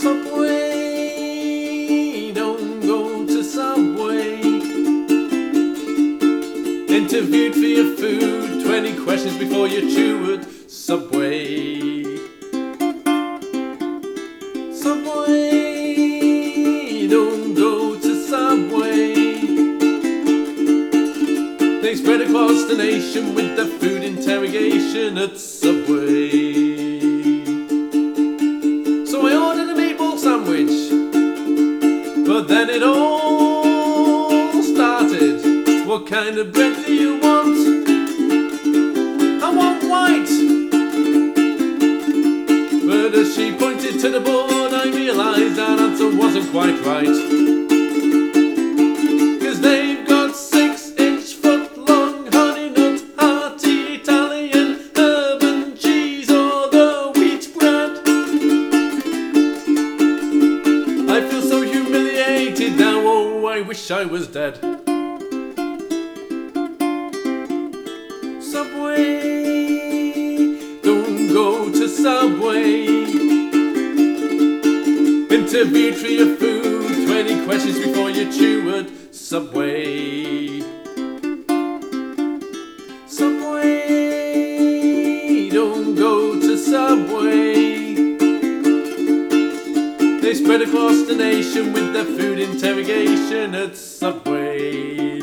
Subway, don't go to Subway. Interviewed for your food, 20 questions before you chew it. Subway. Subway, don't go to Subway. They spread across the nation with their food interrogation at Subway. Then it all started. What kind of bread do you want? I want white. But as she pointed to the board, I realized that answer wasn't quite right. Wish I was dead. Subway, don't go to Subway. Interview for your food, 20 questions before you chew it. Subway. Subway, don't go to Subway. They spread across the nation with their food interrogation at Subway.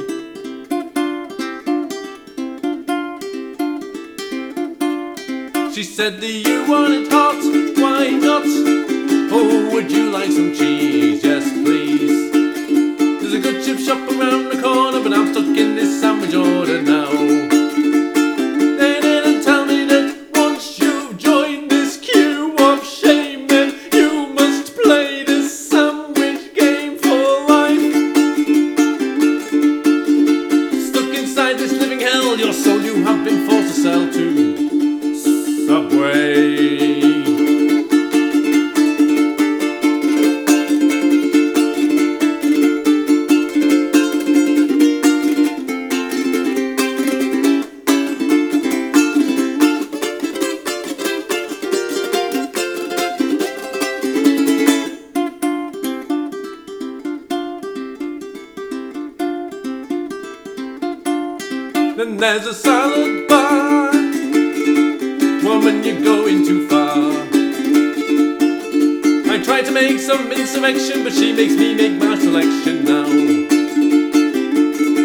She said, Do you want it hot? Why not? Oh, would you like some cheese? Yes, please. There's a good chip shop around Then there's a salad bar. Woman, you're going too far. I tried to make some insurrection, but she makes me make my selection now.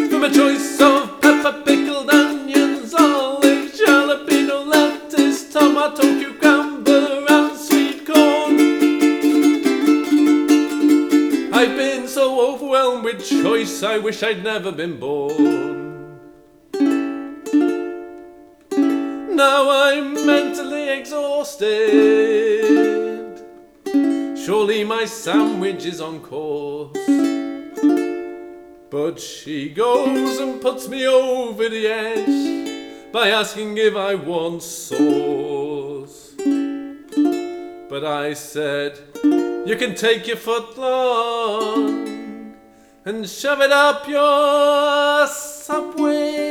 From a choice of pepper, pickled onions, olive, jalapeno, lettuce, tomato, cucumber, and sweet corn. I've been so overwhelmed with choice, I wish I'd never been born. Now I'm mentally exhausted. Surely my sandwich is on course. But she goes and puts me over the edge by asking if I want sauce. But I said, You can take your foot long and shove it up your subway.